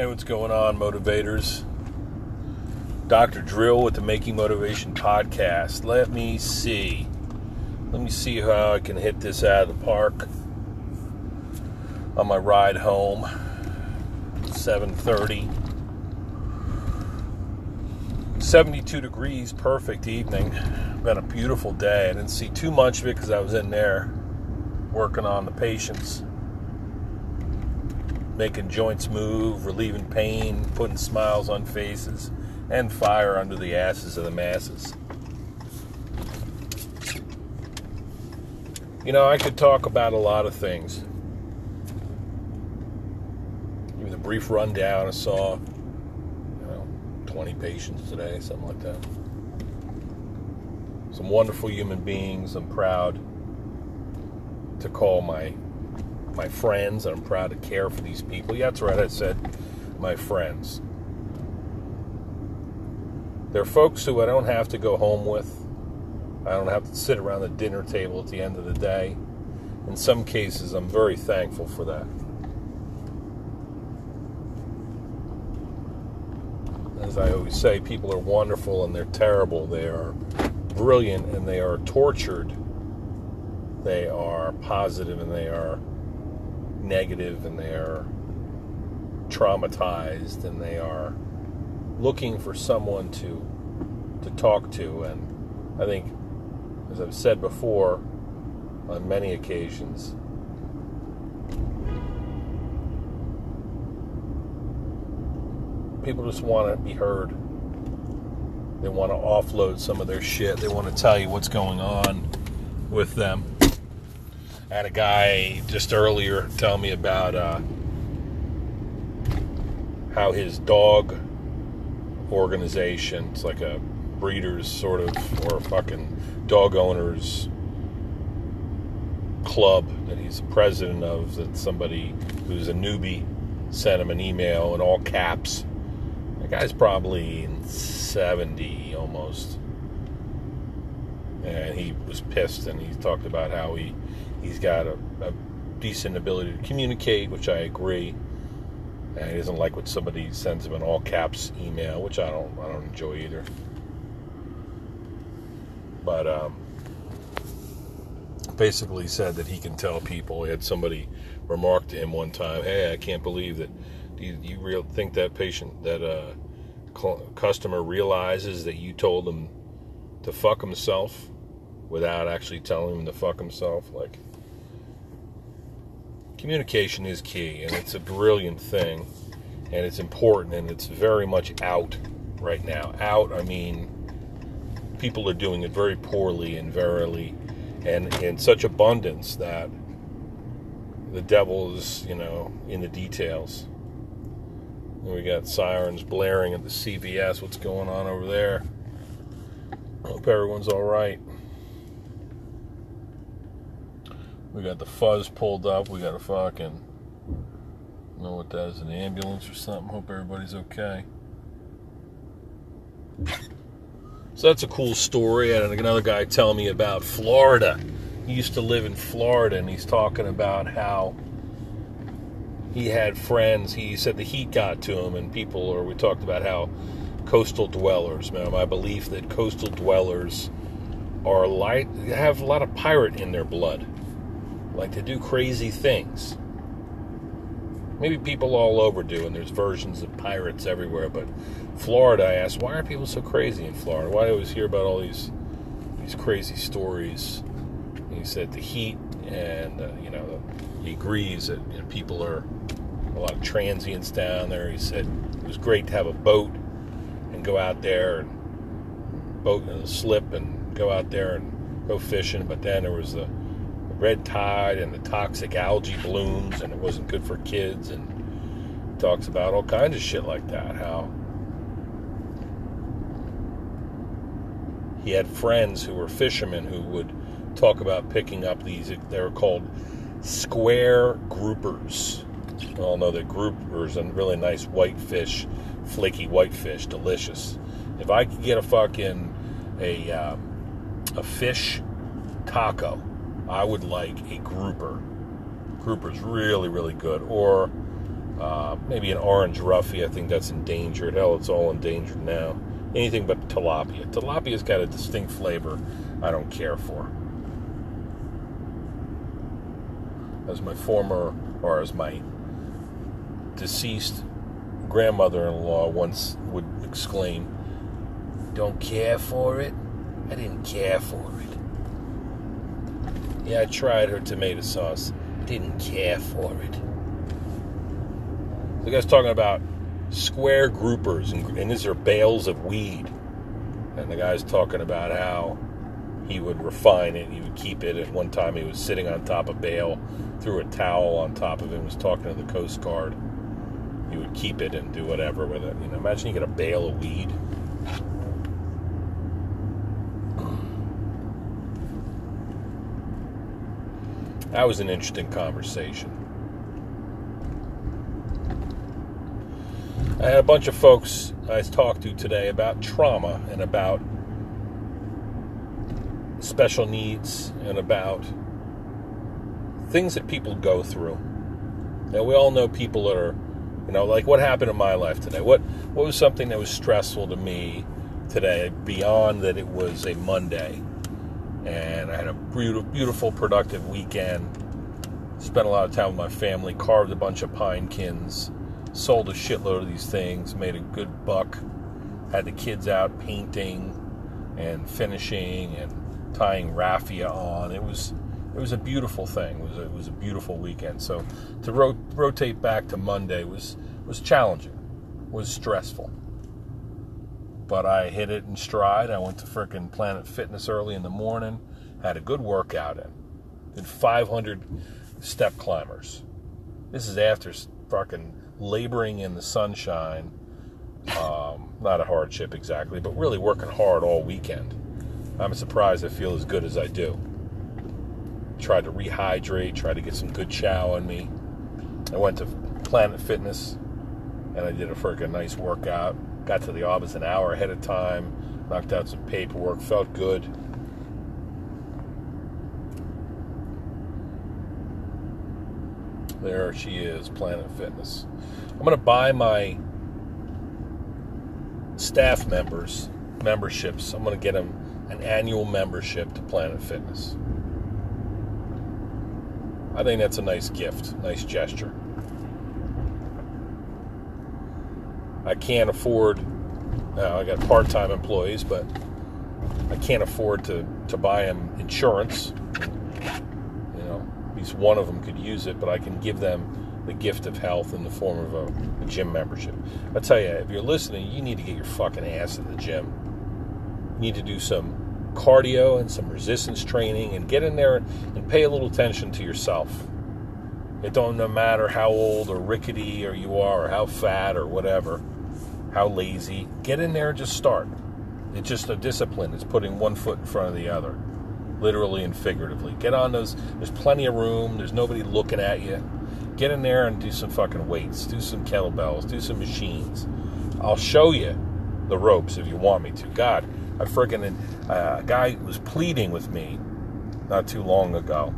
Hey, what's going on, motivators? Dr. Drill with the Making Motivation podcast. Let me see. Let me see how I can hit this out of the park on my ride home. 7:30. 72 degrees, perfect evening. Been a beautiful day. I didn't see too much of it because I was in there working on the patients making joints move, relieving pain, putting smiles on faces, and fire under the asses of the masses. You know, I could talk about a lot of things. Even the brief rundown I saw, you know, 20 patients today, something like that. Some wonderful human beings. I'm proud to call my my friends, and I'm proud to care for these people. Yeah, that's right, I said my friends. They're folks who I don't have to go home with. I don't have to sit around the dinner table at the end of the day. In some cases, I'm very thankful for that. As I always say, people are wonderful and they're terrible. They are brilliant and they are tortured. They are positive and they are negative and they are traumatized and they are looking for someone to to talk to. And I think as I've said before on many occasions people just want to be heard. They want to offload some of their shit. They want to tell you what's going on with them I had a guy just earlier tell me about uh, how his dog organization, it's like a breeders sort of, or a fucking dog owners club that he's the president of, that somebody who's a newbie sent him an email in all caps. The guy's probably 70 almost. And he was pissed and he talked about how he He's got a, a decent ability to communicate, which I agree. And he doesn't like when somebody sends him an all caps email, which I don't I don't enjoy either. But um, basically said that he can tell people. He had somebody remark to him one time, "Hey, I can't believe that. You, you real think that patient that uh, customer realizes that you told him to fuck himself without actually telling him to fuck himself? Like." Communication is key, and it's a brilliant thing, and it's important, and it's very much out right now. Out, I mean, people are doing it very poorly and verily, and in such abundance that the devil is, you know, in the details. We got sirens blaring at the CVS. What's going on over there? Hope everyone's all right. We got the fuzz pulled up. We got a fucking know what that is, an ambulance or something. Hope everybody's okay. So that's a cool story. And another guy telling me about Florida. He used to live in Florida, and he's talking about how he had friends. He said the heat got to him, and people, or we talked about how coastal dwellers. Man, my belief that coastal dwellers are light have a lot of pirate in their blood like to do crazy things. Maybe people all over do, and there's versions of pirates everywhere. But Florida, I asked, why are people so crazy in Florida? Why do I always hear about all these these crazy stories? And he said the heat, and uh, you know, he agrees that you know, people are a lot of transients down there. He said it was great to have a boat and go out there and boat and slip and go out there and go fishing. But then there was the red tide and the toxic algae blooms and it wasn't good for kids and talks about all kinds of shit like that how he had friends who were fishermen who would talk about picking up these they were called square groupers. We all know that groupers and really nice white fish flaky white fish delicious. If i could get a fucking a um, a fish taco I would like a grouper. Grouper's really, really good. Or Uh, maybe an orange roughy. I think that's endangered. Hell, it's all endangered now. Anything but tilapia. Tilapia's got a distinct flavor I don't care for. As my former, or as my deceased grandmother in law once would exclaim, Don't care for it? I didn't care for it. Yeah, I tried her tomato sauce. Didn't care for it. The guy's talking about square groupers, and, and these are bales of weed. And the guy's talking about how he would refine it, he would keep it. At one time, he was sitting on top of a bale, threw a towel on top of it, was talking to the Coast Guard. He would keep it and do whatever with it. You know, imagine you get a bale of weed. That was an interesting conversation. I had a bunch of folks I talked to today about trauma and about special needs and about things that people go through. Now we all know people that are, you know, like what happened in my life today. What what was something that was stressful to me today beyond that it was a Monday and I had a beautiful, beautiful productive weekend. Spent a lot of time with my family, carved a bunch of pinekins sold a shitload of these things, made a good buck, had the kids out painting and finishing and tying raffia on. It was it was a beautiful thing. It was a, it was a beautiful weekend. So to ro- rotate back to Monday was was challenging, was stressful. But I hit it in stride. I went to frickin' Planet Fitness early in the morning, had a good workout in, did 500 step climbers. This is after fucking laboring in the sunshine. Um, not a hardship exactly, but really working hard all weekend. I'm surprised I feel as good as I do. Tried to rehydrate, tried to get some good chow on me. I went to Planet Fitness and I did a freaking nice workout. Got to the office an hour ahead of time, knocked out some paperwork, felt good. There she is, Planet Fitness. I'm going to buy my staff members memberships. I'm going to get them an annual membership to Planet Fitness. I think that's a nice gift, nice gesture. I can't afford, now I got part time employees, but I can't afford to, to buy them insurance. You know, at least one of them could use it, but I can give them the gift of health in the form of a, a gym membership. I tell you, if you're listening, you need to get your fucking ass in the gym. You need to do some cardio and some resistance training and get in there and pay a little attention to yourself. It don't no matter how old or rickety or you are or how fat or whatever, how lazy. Get in there and just start. It's just a discipline. It's putting one foot in front of the other, literally and figuratively. Get on those. There's plenty of room. There's nobody looking at you get in there and do some fucking weights, do some kettlebells, do some machines. I'll show you the ropes if you want me to. God, I freaking uh, a guy was pleading with me not too long ago.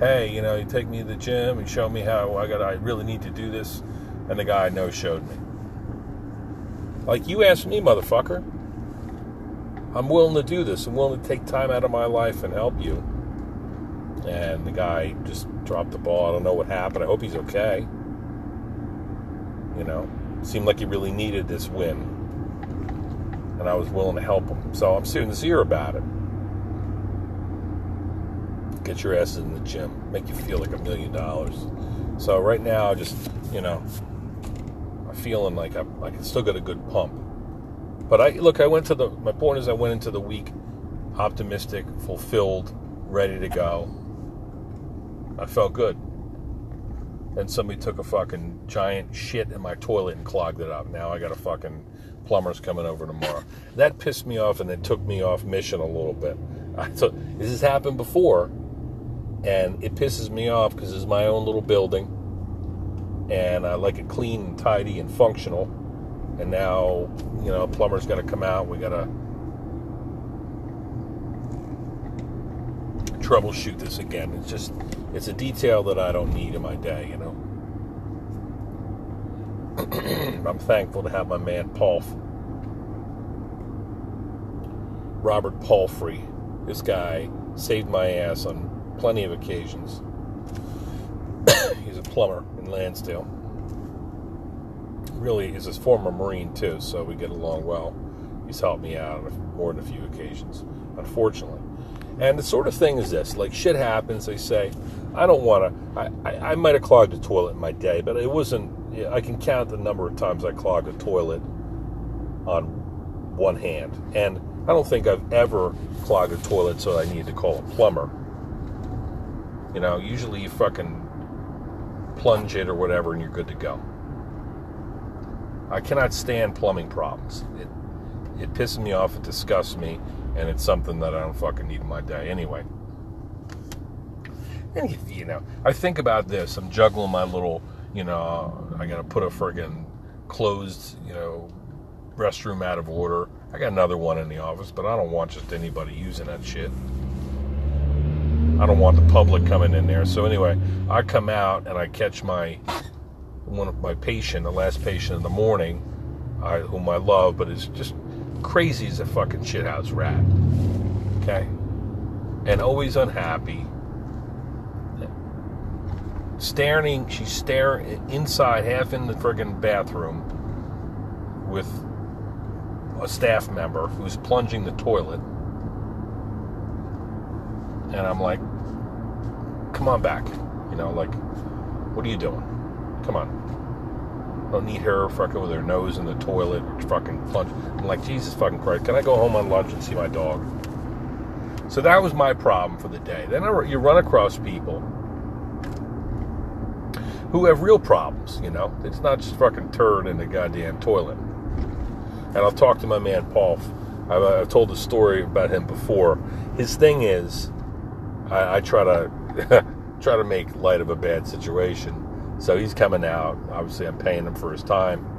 Hey, you know, you take me to the gym and show me how I got. I really need to do this, and the guy I know showed me. Like you asked me, motherfucker. I'm willing to do this. I'm willing to take time out of my life and help you. And the guy just dropped the ball. I don't know what happened. I hope he's okay. You know, seemed like he really needed this win. And I was willing to help him. So I'm sincere about it. Get your ass in the gym. Make you feel like a million dollars. So right now, just, you know, feeling like I'm, I still got a good pump. But I look, I went to the, my point is I went into the week optimistic, fulfilled, ready to go I felt good. And somebody took a fucking giant shit in my toilet and clogged it up. Now I got a fucking plumber's coming over tomorrow. That pissed me off and it took me off mission a little bit. I thought this has happened before, and it pisses me off because it's my own little building, and I like it clean and tidy and functional. And now, you know, a plumber's got to come out. We got to troubleshoot this again. It's just, it's a detail that I don't need in my day, you know. I'm thankful to have my man Paul, Robert Palfrey. This guy saved my ass on plenty of occasions. He's a plumber in Lansdale. Really is his former Marine too, so we get along well. He's helped me out on more than a few occasions, unfortunately. And the sort of thing is this: like shit happens. They say, I don't want to. I, I, I might have clogged a toilet in my day, but it wasn't. I can count the number of times I clogged a toilet on one hand, and I don't think I've ever clogged a toilet so I needed to call a plumber. You know, usually you fucking plunge it or whatever, and you're good to go. I cannot stand plumbing problems. It it pisses me off. It disgusts me and it's something that I don't fucking need in my day anyway. And you know, I think about this. I'm juggling my little, you know, I got to put a friggin' closed, you know, restroom out of order. I got another one in the office, but I don't want just anybody using that shit. I don't want the public coming in there. So anyway, I come out and I catch my one of my patient, the last patient in the morning, I, whom I love, but is just crazy as a fucking shithouse rat. Okay? And always unhappy. Staring, she's staring inside, half in the friggin' bathroom with a staff member who's plunging the toilet. And I'm like, come on back. You know, like, what are you doing? Come on. I don't need her fucking with her nose in the toilet, fucking plunge. I'm like, Jesus fucking Christ, can I go home on lunch and see my dog? So that was my problem for the day. Then I, you run across people who have real problems, you know? It's not just fucking turd in the goddamn toilet. And I'll talk to my man Paul. I've, uh, I've told the story about him before. His thing is, I, I try to try to make light of a bad situation so he's coming out. Obviously, I'm paying him for his time.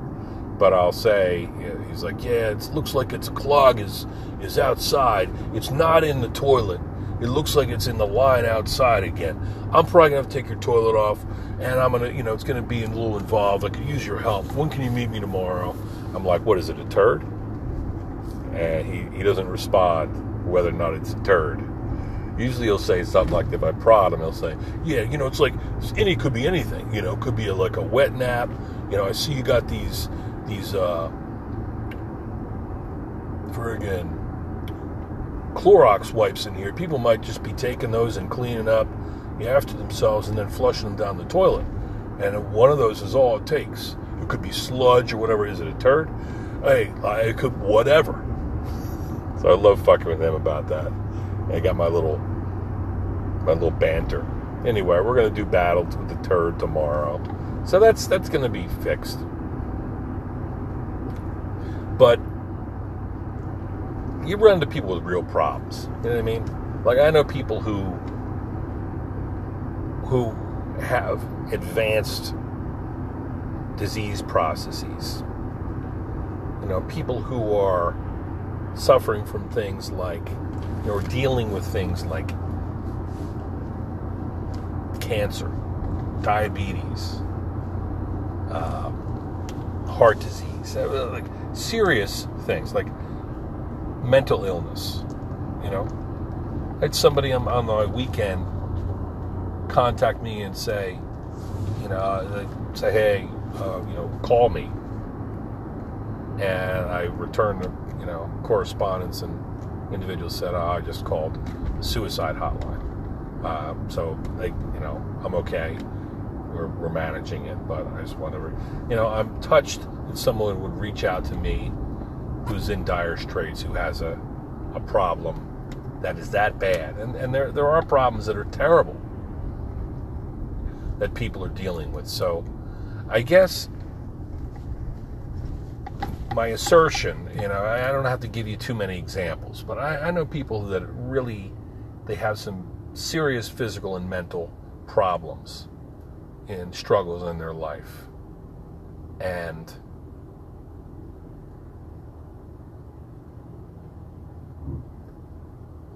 But I'll say, he's like, yeah, it looks like it's a clog is is outside. It's not in the toilet. It looks like it's in the line outside again. I'm probably gonna have to take your toilet off, and I'm gonna, you know, it's gonna be a little involved. I could use your help. When can you meet me tomorrow? I'm like, what is it, a turd? And he, he doesn't respond whether or not it's a turd. Usually he'll say something like, if I prod him, he'll say, yeah, you know, it's like, any could be anything. You know, could be a, like a wet nap. You know, I see you got these, these, uh, friggin' Clorox wipes in here. People might just be taking those and cleaning up after themselves and then flushing them down the toilet. And one of those is all it takes. It could be sludge or whatever. Is it a turd? Hey, it could whatever. So I love fucking with him about that. I got my little my little banter. Anyway, we're gonna do battle with the turd tomorrow, so that's that's gonna be fixed. But you run into people with real problems. You know what I mean? Like I know people who who have advanced disease processes. You know, people who are suffering from things like or dealing with things like cancer, diabetes, uh, heart disease, uh, like serious things like mental illness. You know, I had somebody on, on the weekend contact me and say, you know, say, hey, uh, you know, call me. And I returned, you know, correspondence and individuals said, oh, I just called the suicide hotline. Uh, so they, you know, I'm okay. We're, we're managing it, but I just want to, you know, I'm touched that someone would reach out to me who's in dire straits, who has a, a problem that is that bad. And, and there, there are problems that are terrible that people are dealing with. So I guess my assertion, you know, I don't have to give you too many examples, but I, I know people that really they have some serious physical and mental problems and struggles in their life. And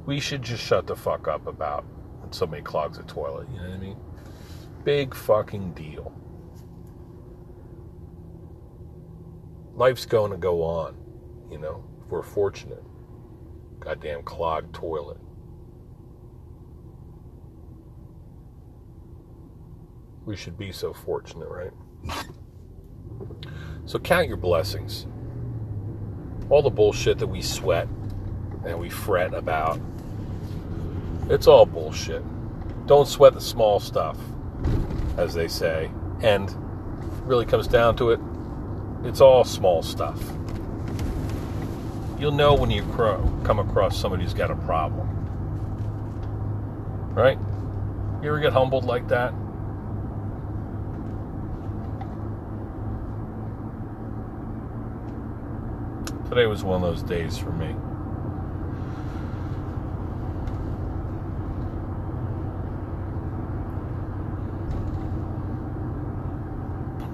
we should just shut the fuck up about when somebody clogs a toilet, you know what I mean? Big fucking deal. Life's going to go on, you know, if we're fortunate. Goddamn clogged toilet. We should be so fortunate, right? So count your blessings. All the bullshit that we sweat and we fret about, it's all bullshit. Don't sweat the small stuff, as they say. And really comes down to it, it's all small stuff. You'll know when you come across somebody who's got a problem. Right? You ever get humbled like that? Today was one of those days for me.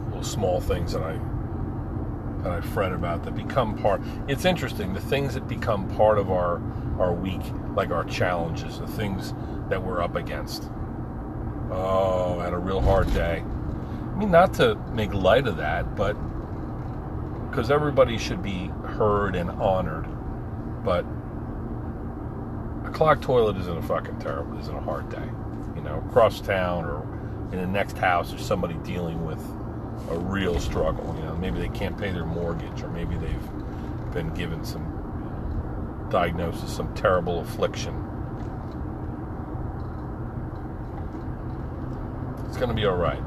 Little small things that I I fret about that become part. It's interesting the things that become part of our our week, like our challenges, the things that we're up against. Oh, I had a real hard day. I mean, not to make light of that, but because everybody should be heard and honored. But a clogged toilet isn't a fucking terrible, isn't a hard day. You know, across town or in the next house, there's somebody dealing with a real struggle. You know, maybe they can't pay their mortgage, or maybe they've been given some diagnosis, some terrible affliction. It's going to be all right.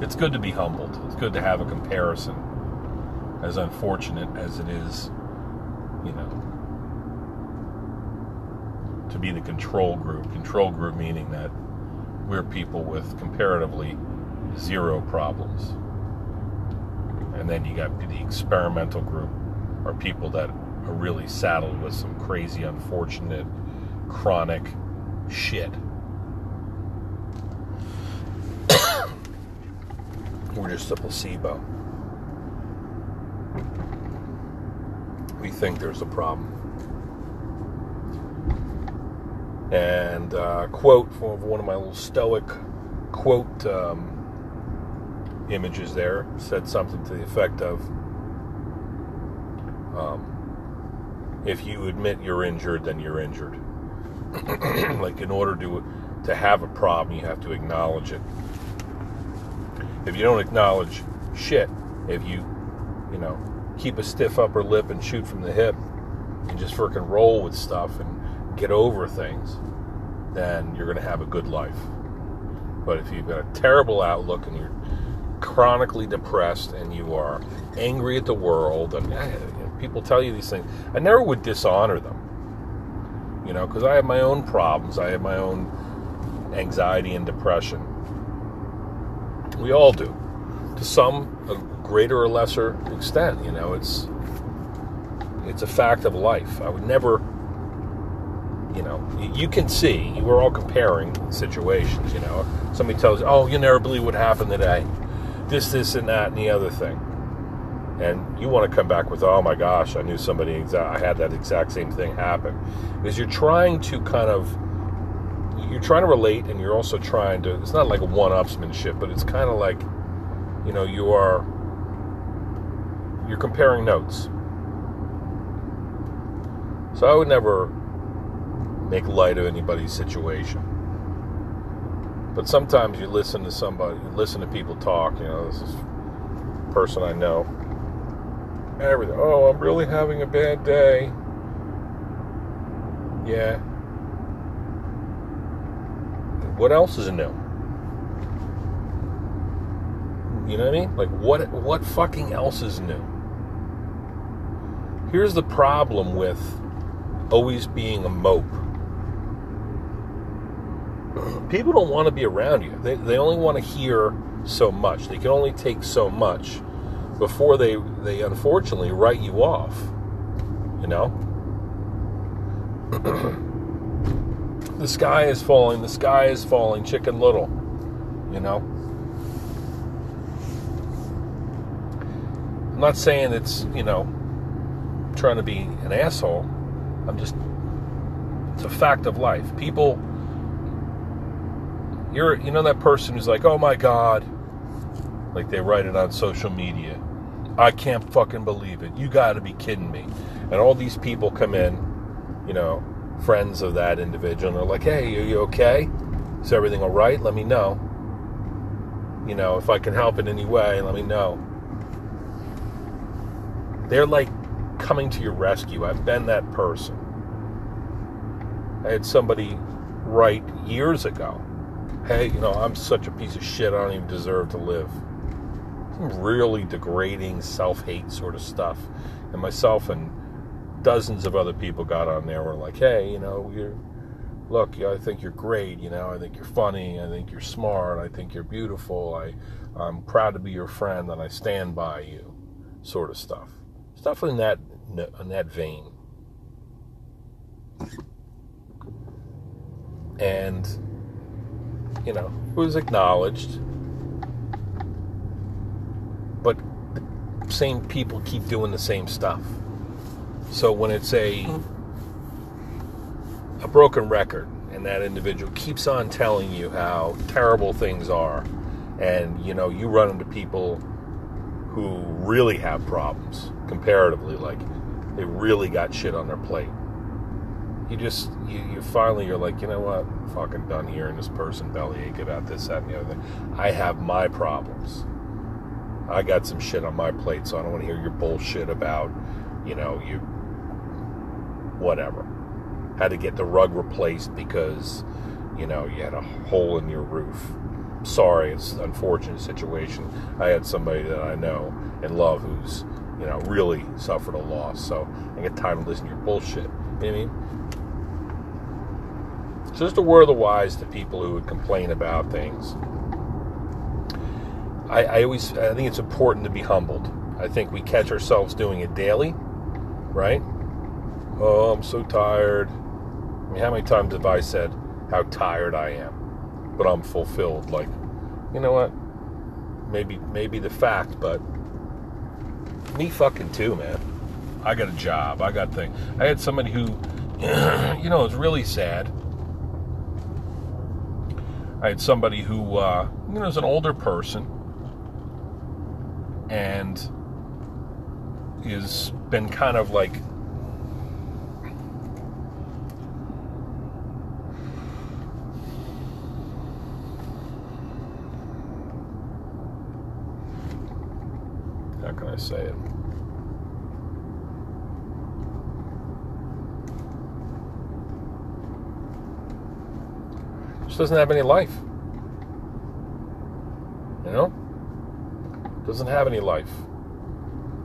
it's good to be humbled. It's good to have a comparison, as unfortunate as it is, you know, to be the control group. Control group meaning that we're people with comparatively zero problems. And then you got the experimental group, are people that are really saddled with some crazy, unfortunate, chronic shit. We're just a placebo. We think there's a problem. And uh, quote from one of my little stoic quote um, images there said something to the effect of um, if you admit you're injured, then you're injured. like in order to to have a problem, you have to acknowledge it if you don't acknowledge shit, if you, you know, keep a stiff upper lip and shoot from the hip and just freaking roll with stuff and get over things, then you're going to have a good life. But if you've got a terrible outlook and you're chronically depressed and you are angry at the world, and eh, people tell you these things, I never would dishonor them. You know, because I have my own problems, I have my own anxiety and depression. We all do, to some a greater or lesser extent. You know, it's it's a fact of life. I would never, you know, you can see we're all comparing situations. You know, somebody tells, "Oh, you never believe what happened today," this, this, and that, and the other thing, and you want to come back with, "Oh my gosh, I knew somebody I had that exact same thing happen," because you're trying to kind of you're trying to relate and you're also trying to it's not like a one-upsmanship but it's kind of like you know you are you're comparing notes. So i would never make light of anybody's situation but sometimes you listen to somebody you listen to people talk you know this is person i know everything oh i'm really having a bad day yeah what else is new? You know what I mean? Like what what fucking else is new? Here's the problem with always being a mope. People don't want to be around you. They, they only want to hear so much. They can only take so much before they they unfortunately write you off. You know? the sky is falling, the sky is falling, chicken little, you know? I'm not saying it's, you know, trying to be an asshole. I'm just, it's a fact of life. People You're, you know, that person who's like, oh my God, like they write it on social media. I can't fucking believe it. You got to be kidding me. And all these people come in, you know, friends of that individual, and they're like, hey, are you okay? Is everything all right? Let me know. You know, if I can help in any way, let me know. They're like coming to your rescue. I've been that person. I had somebody write years ago, hey, you know, I'm such a piece of shit, I don't even deserve to live. Some really degrading self hate sort of stuff. And myself and dozens of other people got on there were like, hey, you know, you're look, I think you're great, you know, I think you're funny, I think you're smart, I think you're beautiful, I, I'm proud to be your friend and I stand by you, sort of stuff. Stuff in that in that vein. And you know, it was acknowledged. But the same people keep doing the same stuff. So when it's a a broken record and that individual keeps on telling you how terrible things are and you know you run into people who really have problems comparatively like they really got shit on their plate you just you, you finally you're like you know what? Fucking done hearing this person bellyache about this that and the other thing. I have my problems. I got some shit on my plate so i don't want to hear your bullshit about you know you whatever. Had to get the rug replaced because you know you had a hole in your roof. Sorry it's an unfortunate situation. I had somebody that i know and love who's you know really suffered a loss so i get tired of listening to your bullshit you know what i mean so just a word of the wise to people who would complain about things I, I always i think it's important to be humbled i think we catch ourselves doing it daily right oh i'm so tired I mean, how many times have I said how tired I am, but I'm fulfilled? Like, you know what? Maybe, maybe the fact, but me fucking too, man. I got a job. I got things. I had somebody who, you know, it's really sad. I had somebody who, uh, you know, is an older person and has been kind of like how can I say it? Doesn't have any life. You know? Doesn't have any life.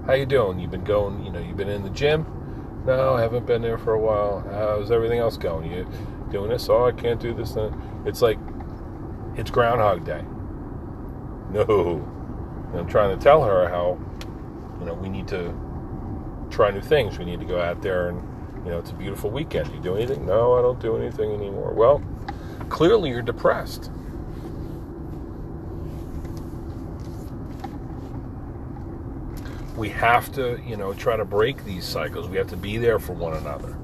How you doing? You've been going, you know, you've been in the gym? No, I haven't been there for a while. How's everything else going? You doing this? Oh, I can't do this. Uh, it's like, it's Groundhog Day. No. And I'm trying to tell her how, you know, we need to try new things. We need to go out there and, you know, it's a beautiful weekend. You do anything? No, I don't do anything anymore. Well, clearly you're depressed. We have to, you know, try to break these cycles. We have to be there for one another.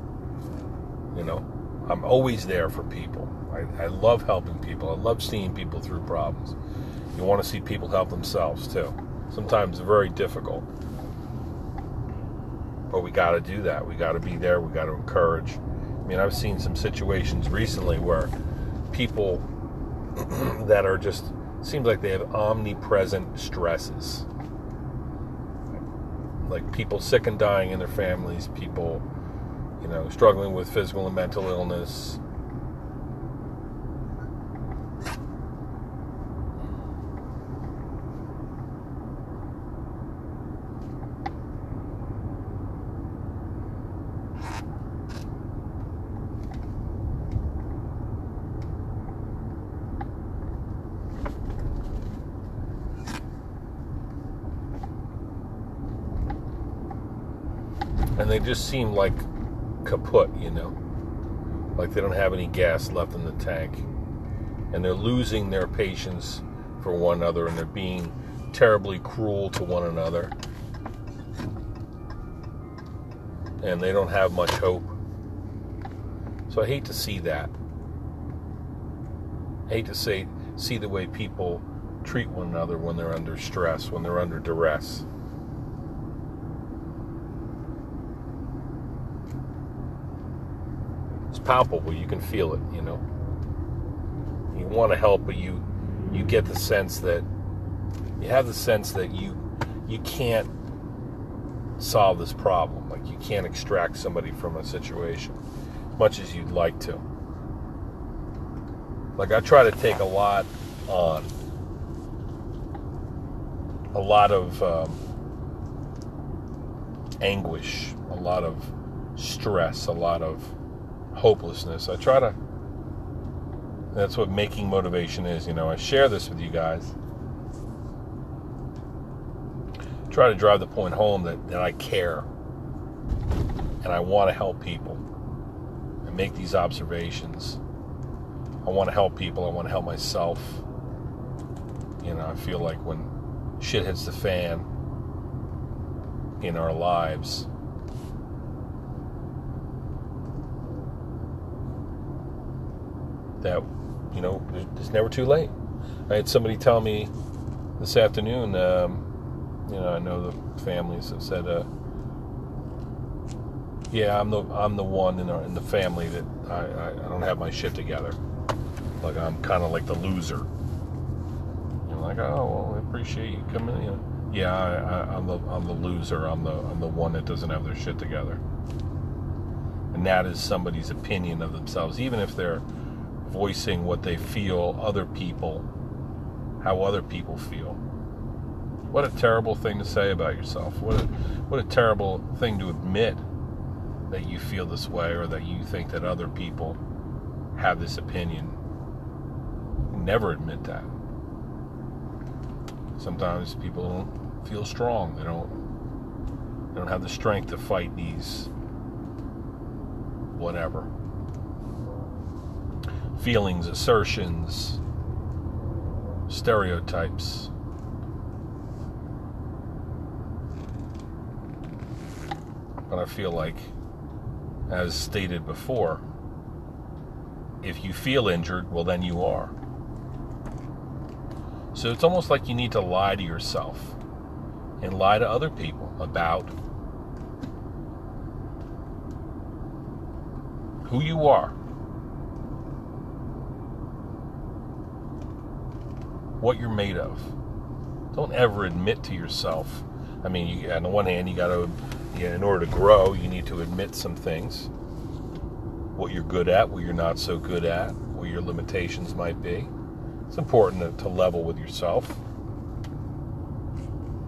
You know, I'm always there for people. I, I love helping people. I love seeing people through problems. You want to see people help themselves too. Sometimes very difficult. But we got to do that. We got to be there. We got to encourage. I mean, I've seen some situations recently where people that are just seems like they have omnipresent stresses. Like people sick and dying in their families, people, you know, struggling with physical and mental illness, and they just seem like kaput, you know, like they don't have any gas left in the tank, and they're losing their patience for one another, and they're being terribly cruel to one another, and they don't have much hope. So I hate to see that. I hate to say, see the way people treat one another when they're under stress, when they're under duress. Palpable. You can feel it. You know. You want to help, but you you get the sense that you have the sense that you you can't solve this problem. Like you can't extract somebody from a situation, much as you'd like to. Like I try to take a lot on, a lot of um, anguish, a lot of stress, a lot of hopelessness. I try to. That's what making motivation is. You know, I share this with you guys. Try to drive the point home that, that I care and I want to help people and make these observations. I want to help people. I want to help myself. You know, I feel like when shit hits the fan in our lives, that you know it's never too late. I had somebody tell me this afternoon. Um, you know, I know the families that said, uh, "Yeah, I'm the I'm the one in, our, in the family that I, I, I don't have my shit together. Like I'm kind of like the loser." You're like, "Oh, well, I appreciate you coming." Know, yeah, I, am the I'm the loser. I'm the I'm the one that doesn't have their shit together. And that is somebody's opinion of themselves, even if they're voicing what they feel other people, how other people feel. What a terrible thing to say about yourself. What a, what a terrible thing to admit that you feel this way or that you think that other people have this opinion. Never admit that. Sometimes people don't feel strong. They don't they don't have the strength to fight these whatever feelings, assertions, stereotypes. But I feel like, as stated before, if you feel injured, well, then you are. So it's almost like you need to lie to yourself and lie to other people about who you are what you're made of. Don't ever admit to yourself. I mean, you, on the one hand, you got to, you know, in order to grow, you need to admit some things. What you're good at, what you're not so good at, what your limitations might be. It's important to, to level with yourself.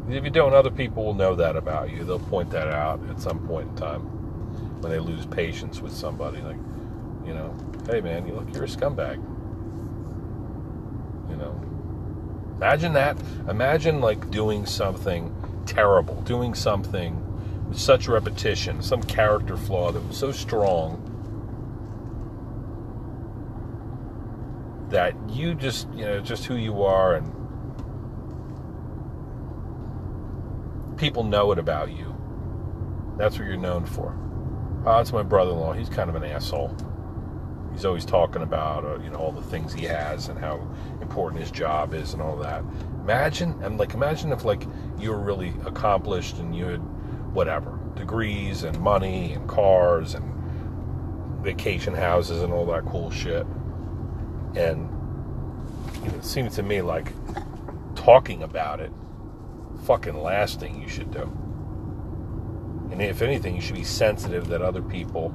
If you don't, other people will know that about you. They'll point that out at some point in time when they lose patience with somebody. Like, you know, hey man, you look, you're a scumbag. You know, Imagine that. Imagine like doing something terrible, doing something with such repetition, some character flaw that was so strong that you just, you know, just who you are and people know it about you. That's what you're known for. Ah, oh, that's my brother-in-law. He's kind of an asshole he's always talking about uh, you know all the things he has and how important his job is and all that. Imagine and like imagine if like you were really accomplished and you had whatever degrees and money and cars and vacation houses and all that cool shit. And you know, it seems to me like talking about it, fucking last thing you should do. And if anything, you should be sensitive that other people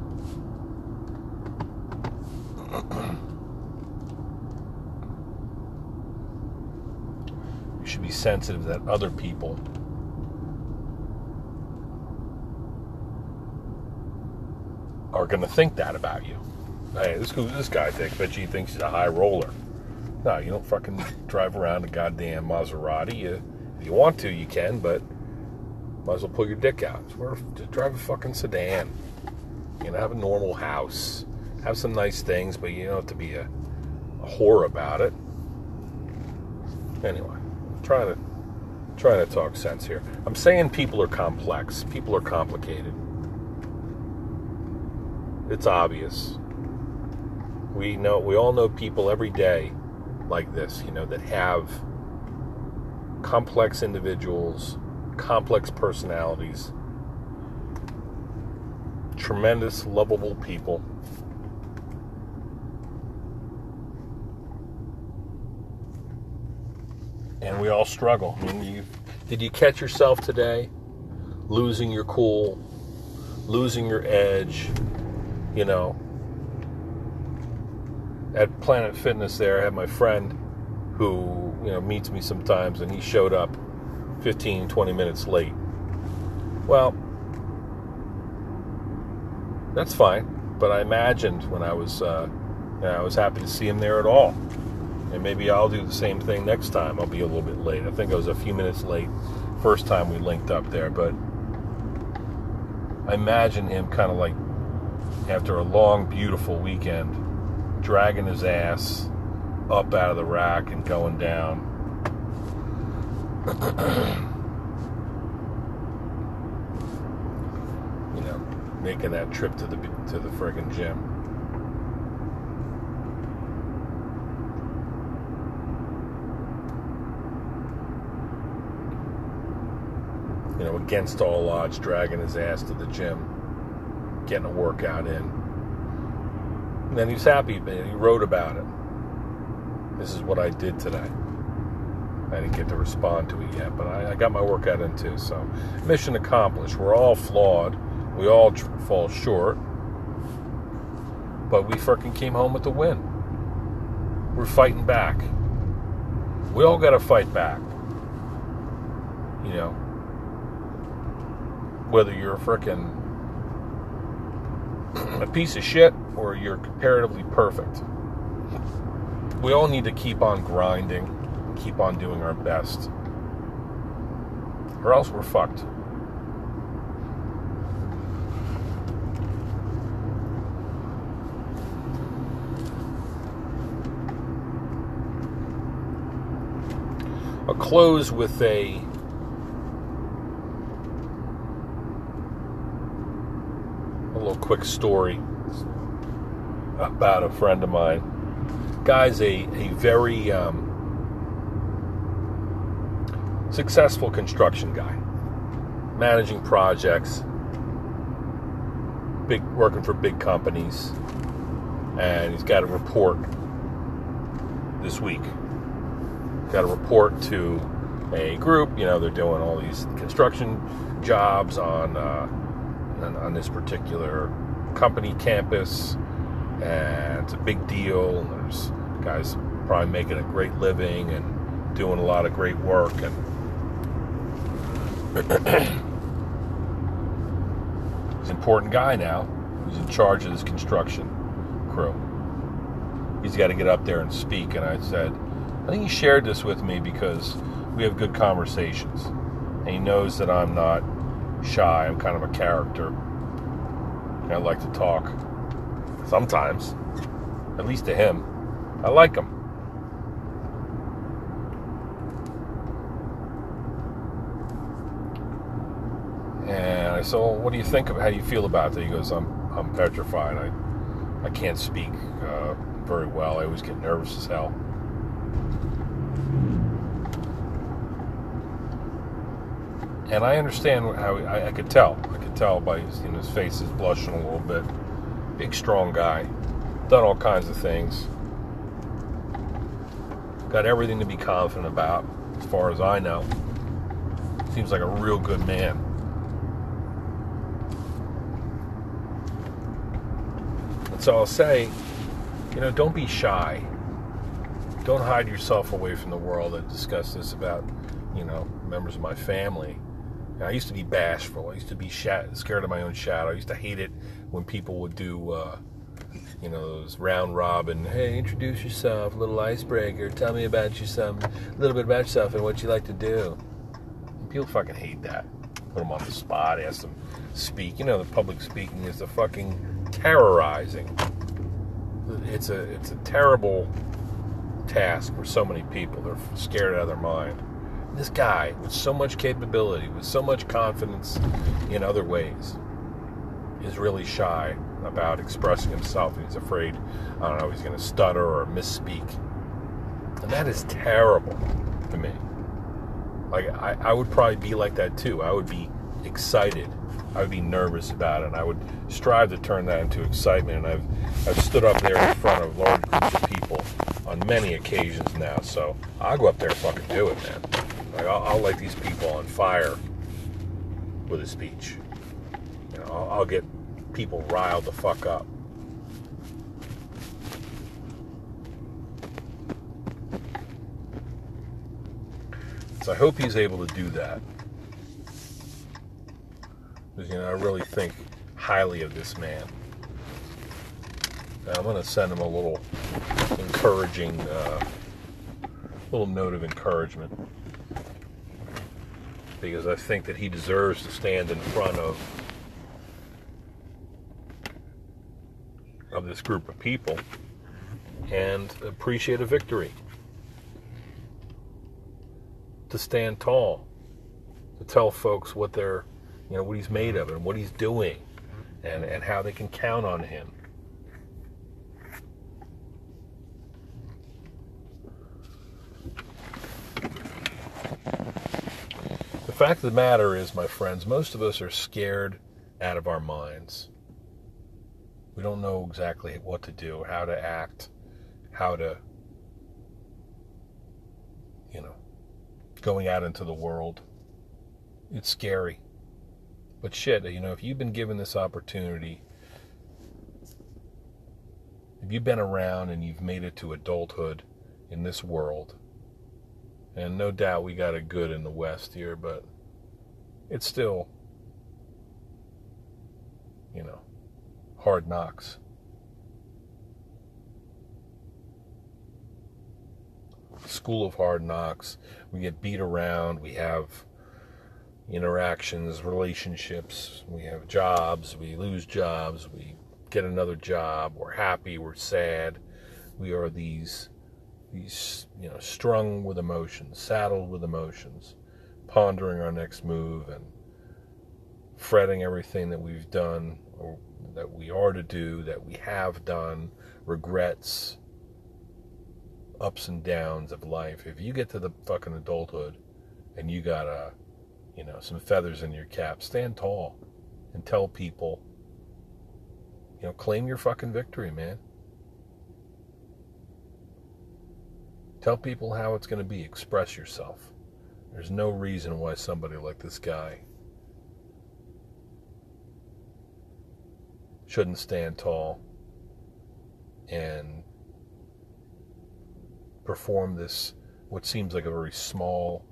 you should be sensitive that other people are going to think that about you. Hey, this this guy thinks, but he thinks he's a high roller. No, you don't fucking drive around a goddamn Maserati. You, if you want to, you can, but might as well pull your dick out. Just drive a fucking sedan. You know, have a normal house have some nice things, but you don't have to be a, a whore about it. Anyway, I'm trying to trying to talk sense here. I'm saying people are complex. People are complicated. It's obvious. We know we all know people every day like this, you know, that have complex individuals, complex personalities, tremendous, lovable people. And we all struggle. I mean, you, did you catch yourself today losing your cool, losing your edge, you know? At Planet Fitness, there, I had my friend who, you know, meets me sometimes, and he showed up 15, 20 minutes late. Well, that's fine. But I imagined when I was, uh, you know, I was happy to see him there at all. And maybe I'll do the same thing next time. I'll be a little bit late. I think I was a few minutes late first time we linked up there, but I imagine him kind of like after a long, beautiful weekend, dragging his ass up out of the rack and going down. you know, making that trip to the to the friggin' gym. Against all odds, dragging his ass to the gym, getting a workout in. And then he's happy, man. He wrote about it. This is what I did today. I didn't get to respond to it yet, but I, I got my workout in too. So, mission accomplished. We're all flawed. We all tr- fall short. But we freaking came home with the win. We're fighting back. We all got to fight back. You know, whether you're a freaking a piece of shit or you're comparatively perfect. We all need to keep on grinding, keep on doing our best, or else we're fucked. I'll close with a a little quick story about a friend of mine. Guy's a, a very um, successful construction guy, managing projects, big working for big companies, and he's got a report this week. Got a report to a group. You know, they're doing all these construction jobs on uh, on, on this particular company campus, and it's a big deal. There's guys probably making a great living and doing a lot of great work and he's an important guy now who's in charge of this construction crew. He's got to get up there and speak. And I said, I think he shared this with me because we have good conversations. And he knows that I'm not shy, I'm kind of a character. I like to talk sometimes, at least to him. I like him. And I said, well, what do you think of how do you feel about that? He goes, I'm, I'm petrified. I, I can't speak uh, very well. I always get nervous as hell. And I understand how I, I could tell. I could tell by his, you know, his face is blushing a little bit. Big, strong guy. Done all kinds of things. Got everything to be confident about, as far as I know. Seems like a real good man. And so I'll say, you know, don't be shy. Don't hide yourself away from the world. I discussed this about, you know, members of my family. I used to be bashful. I used to be scared of my own shadow. I used to hate it when people would do, uh, you know, those round robin. Hey, introduce yourself, little icebreaker. Tell me about yourself, a little bit about yourself and what you like to do. People fucking hate that. Put them on the spot, ask them speak. You know, the public speaking is the fucking terrorizing. It's a it's a terrible task for so many people. They're scared out of their mind this guy with so much capability, with so much confidence in other ways, is really shy about expressing himself. He's afraid, I don't know, he's going to stutter or misspeak. And that is terrible to me. Like, I, I would probably be like that too. I would be excited. I would be nervous about it. And I would strive to turn that into excitement. And I've, I've stood up there in front of large groups of people on many occasions now. So I'll go up there and fucking do it, man. Like, I'll, I'll light these people on fire with a speech. You know, I'll, I'll get people riled the fuck up. So I hope he's able to do that. Because, you know, I really think highly of this man. Now, I'm going to send him a little encouraging, uh, little note of encouragement. Because I think that he deserves to stand in front of of this group of people and appreciate a victory to stand tall, to tell folks what they're, you know, what he's made of and what he's doing, and, and how they can count on him. Fact of the matter is, my friends, most of us are scared out of our minds. We don't know exactly what to do, how to act, how to, you know, going out into the world. It's scary. But shit, you know, if you've been given this opportunity, if you've been around and you've made it to adulthood in this world, and no doubt we got it good in the West here, but it's still, you know, hard knocks. school of hard knocks. We get beat around. We have interactions, relationships. We have jobs. We lose jobs. We get another job. We're happy. We're sad. We are these, these, you know, strung with emotions, saddled with emotions, pondering our next move and fretting everything that we've done or that we are to do, that we have done, regrets ups and downs of life. If you get to the fucking adulthood and you got a, you know, some feathers in your cap, stand tall and tell people, you know, claim your fucking victory, man. Tell people how it's going to be. Express yourself. There's no reason why somebody like this guy shouldn't stand tall and perform this, what seems like a very small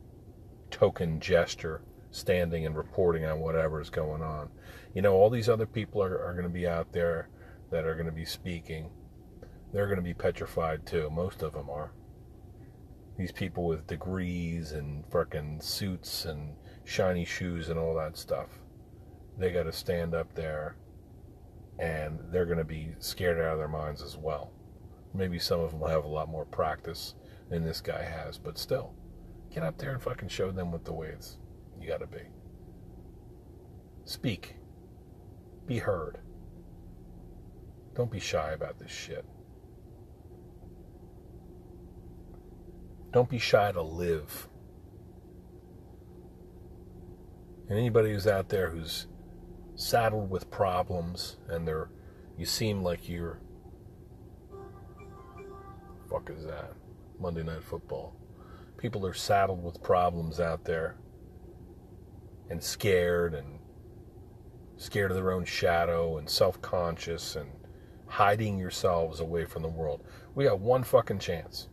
token gesture, standing and reporting on whatever is going on. You know, all these other people are, are going to be out there that are going to be speaking. They're going to be petrified too. Most of them are. These people with degrees and frickin' suits and shiny shoes and all that stuff. They got to stand up there and they're going to be scared out of their minds as well. Maybe some of them will have a lot more practice than this guy has, but still, get up there and fucking show them what the way it's you got to be. Speak. Be heard. Don't be shy about this shit. Don't be shy to live. And anybody who's out there who's saddled with problems and they're you seem like you're fuck is that? Monday Night Football. People are saddled with problems out there and scared and scared of their own shadow and self conscious and hiding yourselves away from the world. We got one fucking chance.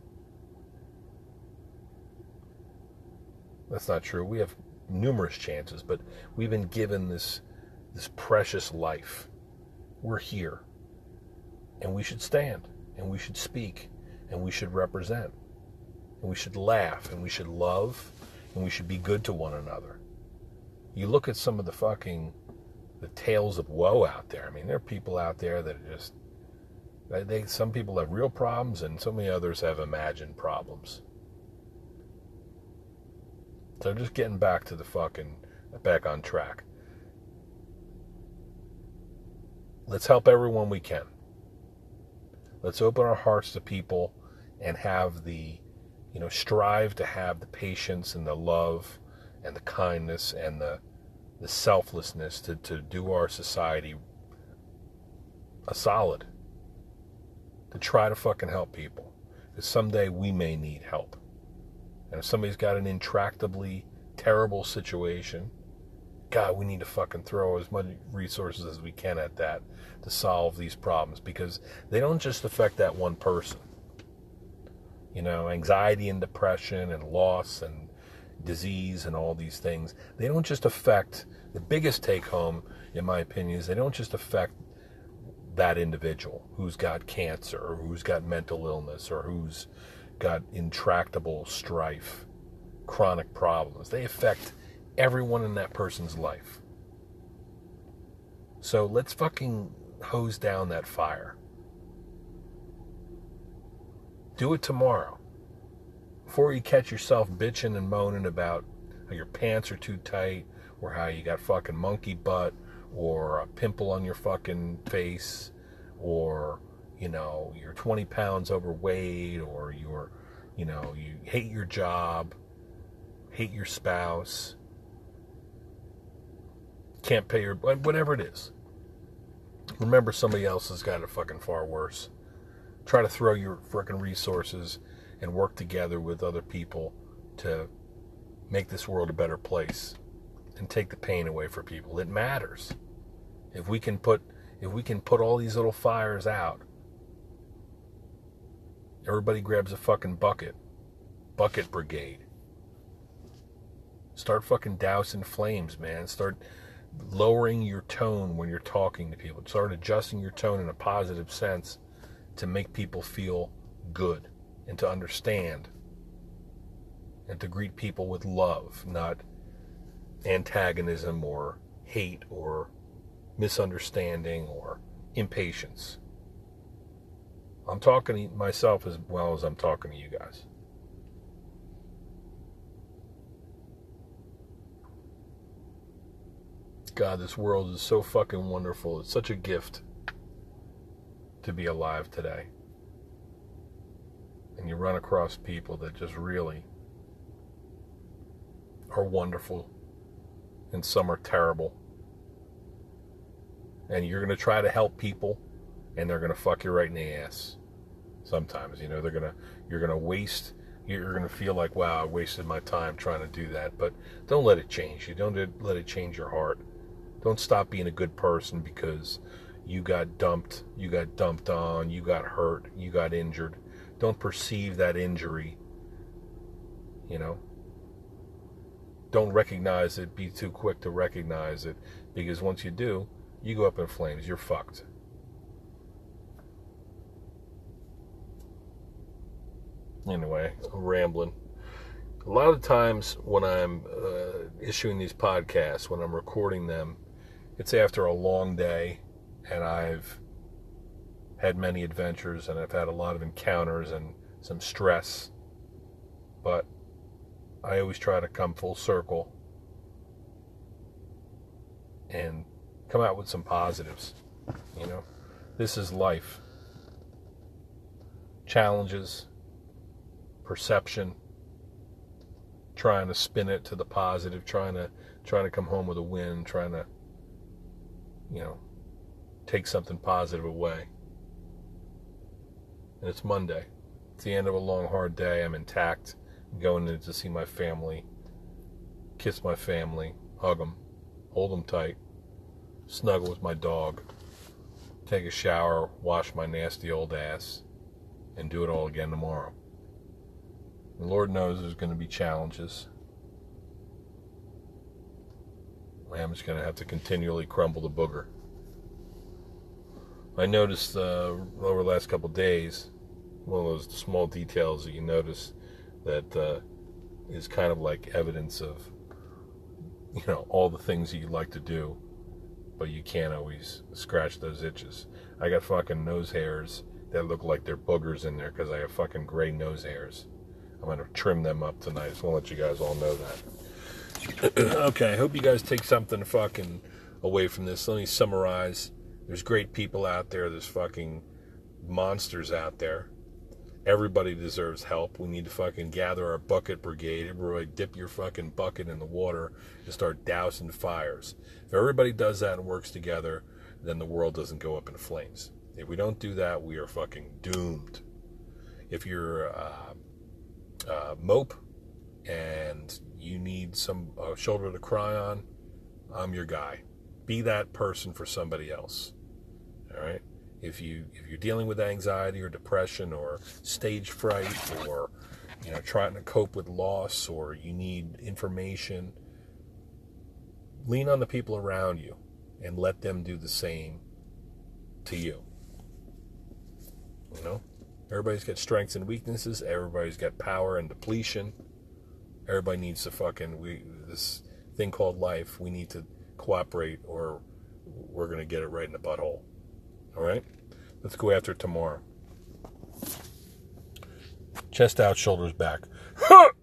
That's not true. We have numerous chances, but we've been given this this precious life. We're here. And we should stand and we should speak and we should represent. And we should laugh and we should love and we should be good to one another. You look at some of the fucking the tales of woe out there. I mean, there are people out there that are just they, some people have real problems and so many others have imagined problems. So just getting back to the fucking back on track. Let's help everyone we can. Let's open our hearts to people and have the you know, strive to have the patience and the love and the kindness and the the selflessness to, to do our society a solid. To try to fucking help people. Because someday we may need help. And if somebody's got an intractably terrible situation, God, we need to fucking throw as much resources as we can at that to solve these problems because they don't just affect that one person. You know, anxiety and depression and loss and disease and all these things, they don't just affect the biggest take home, in my opinion, is they don't just affect that individual who's got cancer or who's got mental illness or who's got intractable strife, chronic problems. They affect everyone in that person's life. So let's fucking hose down that fire. Do it tomorrow. Before you catch yourself bitching and moaning about how your pants are too tight or how you got fucking monkey butt or a pimple on your fucking face or you know you're 20 pounds overweight or you're you know you hate your job hate your spouse can't pay your whatever it is remember somebody else has got it fucking far worse try to throw your freaking resources and work together with other people to make this world a better place and take the pain away for people. It matters. If we can put if we can put all these little fires out, everybody grabs a fucking bucket. Bucket brigade. Start fucking dousing flames, man. Start lowering your tone when you're talking to people. Start adjusting your tone in a positive sense to make people feel good and to understand and to greet people with love, not antagonism or hate or misunderstanding or impatience. I'm talking to myself as well as I'm talking to you guys. God, this world is so fucking wonderful. It's such a gift to be alive today. And you run across people that just really are wonderful and some are terrible. And you're going to try to help people, and they're to fuck you right in the ass. Sometimes, you know, they're to, you're to waste, you're to feel like, wow, I wasted my time trying to do that. But don't let it change you. Don't let it change your heart. Don't stop being a good person because you got dumped, you got dumped on, you got hurt, you got injured. Don't perceive that injury, you know, don't recognize it, be too quick to recognize it, because once you do, you go up in flames. You're fucked. Anyway, I'm rambling. A lot of times when I'm uh, issuing these podcasts, when I'm recording them, it's after a long day and I've had many adventures and I've had a lot of encounters and some stress. But I always try to come full circle and come out with some positives. You know, this is life. Challenges, perception, trying to spin it to the positive, trying to trying to come home with a win, trying to you know, take something positive away. And it's Monday. It's the end of a long hard day. I'm intact going in to see my family, kiss my family, hug them, hold them tight, snuggle with my dog, take a shower, wash my nasty old ass, and do it all again tomorrow. The Lord knows there's going to be challenges. I'm just going to have to continually crumble the booger. I noticed uh, over the last couple days, one of those small details that you notice that uh, is kind of like evidence of you know all the things that you like to do but you can't always scratch those itches i got fucking nose hairs that look like they're boogers in there because i have fucking gray nose hairs i'm gonna trim them up tonight just want to let you guys all know that okay i hope you guys take something fucking away from this let me summarize there's great people out there there's fucking monsters out there Everybody deserves help. We need to fucking gather our bucket brigade. Everybody dip your fucking bucket in the water and start dousing fires. If everybody does that and works together, then the world doesn't go up in flames. If we don't do that, we are fucking doomed. If you're uh, uh, mope and you need some shoulder to cry on, I'm your guy. Be that person for somebody else. All right. If you if you're dealing with anxiety or depression or stage fright or you know trying to cope with loss or you need information, lean on the people around you and let them do the same to you. You know, everybody's got strengths and weaknesses. Everybody's got power and depletion. Everybody needs to fucking we this thing called life. We need to cooperate, or we're gonna get it right in the butthole. All right, let's go after tomorrow. Chest out, shoulders back.